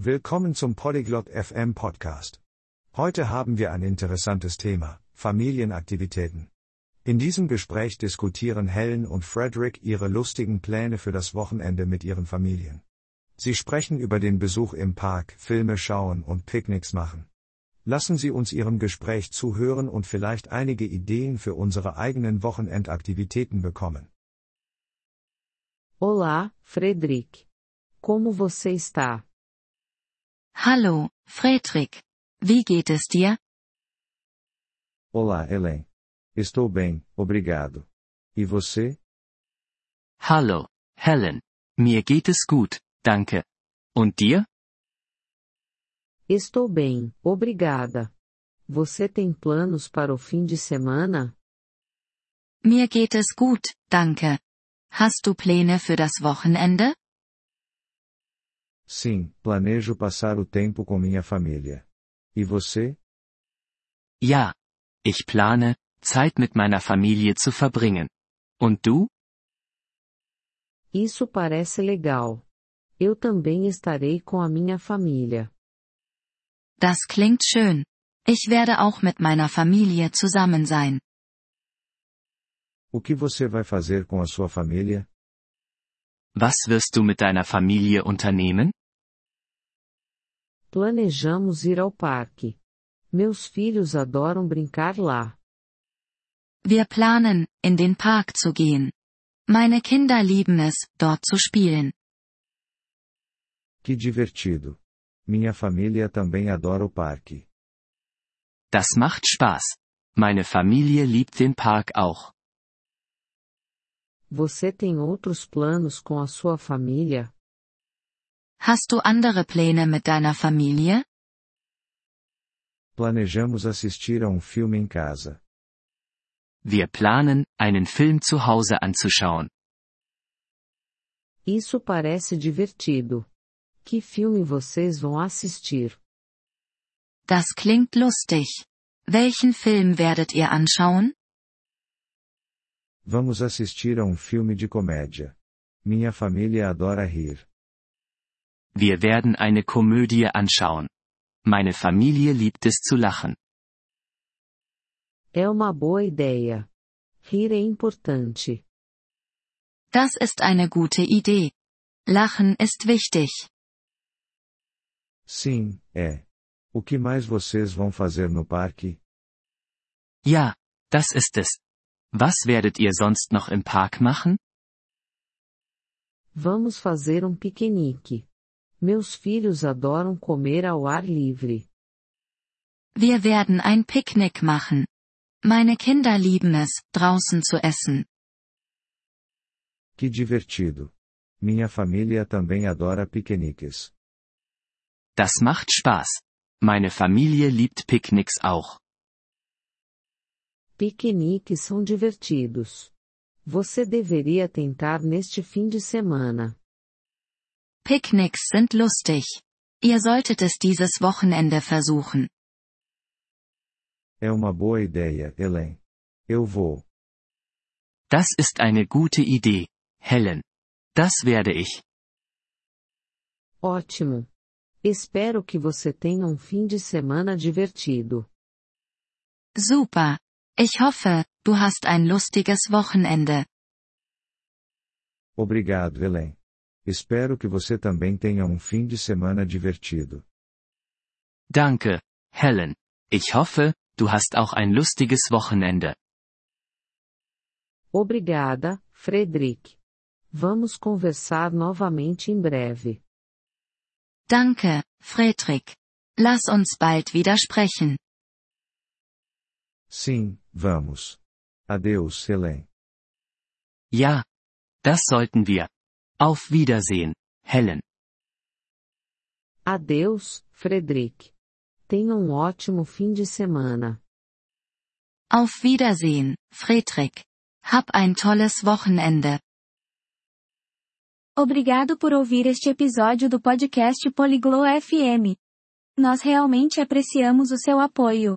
Willkommen zum Polyglot FM Podcast. Heute haben wir ein interessantes Thema, Familienaktivitäten. In diesem Gespräch diskutieren Helen und Frederick ihre lustigen Pläne für das Wochenende mit ihren Familien. Sie sprechen über den Besuch im Park, Filme schauen und Picknicks machen. Lassen Sie uns Ihrem Gespräch zuhören und vielleicht einige Ideen für unsere eigenen Wochenendaktivitäten bekommen. Olá, Frederick. Como você está? Hallo, Fredrik. Wie geht es dir? Olá, Helen. Estou bem, obrigado. E você? Hallo, Helen. Mir geht es gut, danke. Und dir? Estou bem, obrigada. Você tem planos para o fim de semana? Mir geht es gut, danke. Hast du Pläne für das Wochenende? Sim, planejo passar o tempo com minha família. E você? Ja. Ich plane, Zeit mit meiner Familie zu verbringen. Und du? Isso parece legal. Eu também estarei com a minha família. Das klingt schön. Ich werde auch mit meiner Familie zusammen sein. O que você vai fazer com a sua família? Was wirst du mit deiner Familie unternehmen? Planejamos ir ao parque. Meus filhos adoram brincar lá. Wir planen, in den Park zu gehen. Meine Kinder lieben es, dort zu spielen. Que divertido. Minha família também adora o parque. Das macht Spaß. Meine Familie liebt den Park auch. Você tem outros planos com a sua família? Hast du andere Pläne mit deiner Familie? Planejamos assistir a um filme em casa. Wir planen, einen Film zu Hause anzuschauen. Isso parece divertido. Que filme vocês vão assistir? Das klingt lustig. Welchen Film werdet ihr anschauen? Vamos assistir a um filme de comédia. Minha família adora rir. Wir werden eine Komödie anschauen. Meine Familie liebt es zu lachen. É uma boa ideia. Rir é importante. Das ist eine gute Idee. Lachen ist wichtig. Sim, é. O que mais vocês vão fazer no parque? Ja, das ist es. Was werdet ihr sonst noch im Park machen? Vamos fazer um piquenique. Meus filhos adoram comer ao ar livre. Wir werden ein Picknick machen. Meine Kinder lieben es, draußen zu essen. Que divertido. Minha família também adora piqueniques. Das macht Spaß. Meine Familie liebt Picknicks auch. Piqueniques são divertidos. Você deveria tentar neste fim de semana. Picknicks sind lustig. Ihr solltet es dieses Wochenende versuchen. É uma boa ideia, Helen. Eu vou. Das ist eine gute Idee, Helen. Das werde ich. Ótimo. Espero que você tenha um fim de semana divertido. Super. Ich hoffe, du hast ein lustiges Wochenende. Obrigado, Helen. Espero que você também tenha um fim de semana divertido. Danke, Helen. Ich hoffe, du hast auch ein lustiges Wochenende. Obrigada, Frederick. Vamos conversar novamente em breve. Danke, Fredrik. Lass uns bald wieder sprechen. Sim, vamos. Adeus, Helen. Ja. Das sollten wir. Auf Wiedersehen, Helen. Adeus, Frederick. Tenha um ótimo fim de semana. Auf Wiedersehen, Fredrik. Hab ein tolles Wochenende. Obrigado por ouvir este episódio do podcast Poliglo FM. Nós realmente apreciamos o seu apoio.